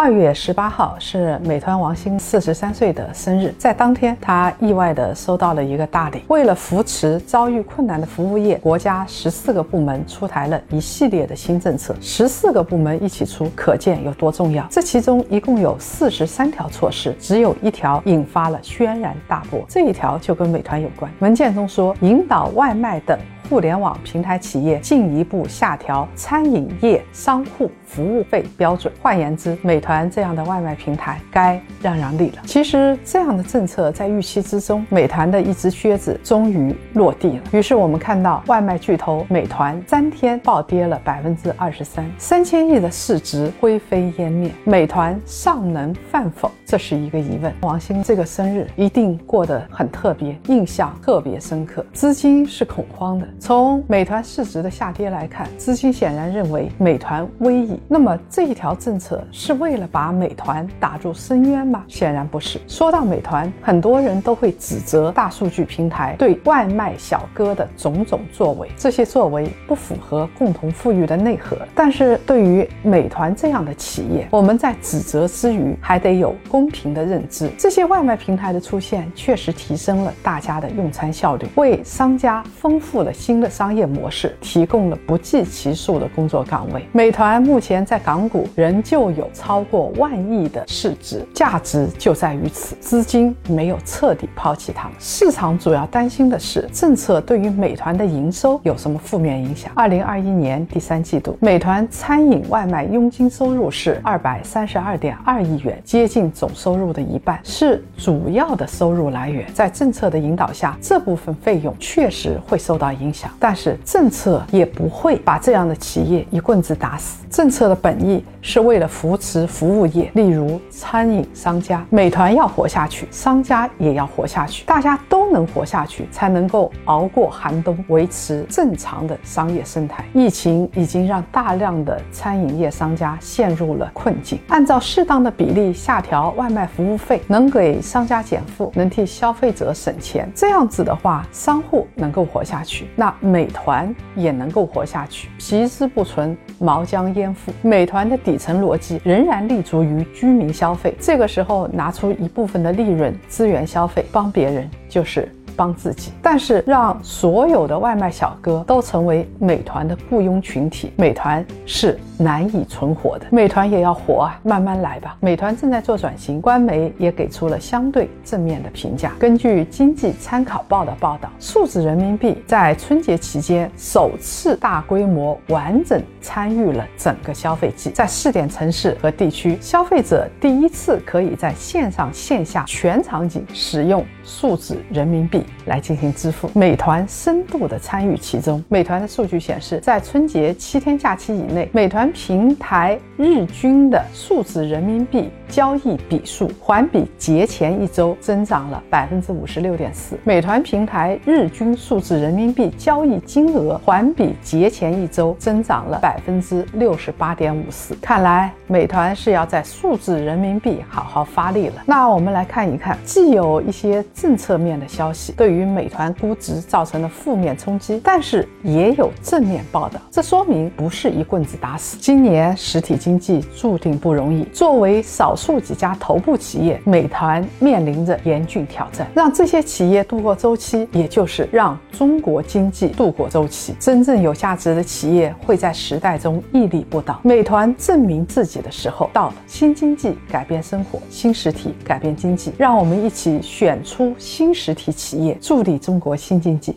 二月十八号是美团王兴四十三岁的生日，在当天，他意外的收到了一个大礼。为了扶持遭遇困难的服务业，国家十四个部门出台了一系列的新政策。十四个部门一起出，可见有多重要。这其中一共有四十三条措施，只有一条引发了轩然大波。这一条就跟美团有关。文件中说，引导外卖等。互联网平台企业进一步下调餐饮业商户服务费标准。换言之，美团这样的外卖平台该让让利了。其实，这样的政策在预期之中，美团的一只靴子终于落地了。于是，我们看到外卖巨头美团三天暴跌了百分之二十三，三千亿的市值灰飞烟灭。美团尚能饭否？这是一个疑问。王兴这个生日一定过得很特别，印象特别深刻。资金是恐慌的。从美团市值的下跌来看，资金显然认为美团危矣。那么这一条政策是为了把美团打入深渊吗？显然不是。说到美团，很多人都会指责大数据平台对外卖小哥的种种作为，这些作为不符合共同富裕的内核。但是对于美团这样的企业，我们在指责之余，还得有公平的认知。这些外卖平台的出现，确实提升了大家的用餐效率，为商家丰富了。新的商业模式提供了不计其数的工作岗位。美团目前前在港股仍旧有超过万亿的市值，价值就在于此，资金没有彻底抛弃它们。市场主要担心的是政策对于美团的营收有什么负面影响。二零二一年第三季度，美团餐饮外卖佣金收入是二百三十二点二亿元，接近总收入的一半，是主要的收入来源。在政策的引导下，这部分费用确实会受到影响。但是政策也不会把这样的企业一棍子打死。政策策的本意是为了扶持服务业，例如餐饮商家。美团要活下去，商家也要活下去，大家都能活下去，才能够熬过寒冬，维持正常的商业生态。疫情已经让大量的餐饮业商家陷入了困境。按照适当的比例下调外卖服务费，能给商家减负，能替消费者省钱。这样子的话，商户能够活下去，那美团也能够活下去。皮之不存，毛将。焉附美团的底层逻辑仍然立足于居民消费，这个时候拿出一部分的利润资源消费，帮别人就是。帮自己，但是让所有的外卖小哥都成为美团的雇佣群体，美团是难以存活的。美团也要活啊，慢慢来吧。美团正在做转型，官媒也给出了相对正面的评价。根据经济参考报的报道，数字人民币在春节期间首次大规模完整参与了整个消费季，在试点城市和地区，消费者第一次可以在线上线下全场景使用数字人民币。来进行支付，美团深度的参与其中。美团的数据显示，在春节七天假期以内，美团平台日均的数字人民币交易笔数环比节前一周增长了百分之五十六点四。美团平台日均数字人民币交易金额环比节前一周增长了百分之六十八点五四。看来美团是要在数字人民币好好发力了。那我们来看一看，既有一些政策面的消息。对于美团估值造成了负面冲击，但是也有正面报道，这说明不是一棍子打死。今年实体经济注定不容易，作为少数几家头部企业，美团面临着严峻挑战。让这些企业度过周期，也就是让中国经济度过周期。真正有价值的企业会在时代中屹立不倒。美团证明自己的时候到了。新经济改变生活，新实体改变经济。让我们一起选出新实体企业。助力中国新经济。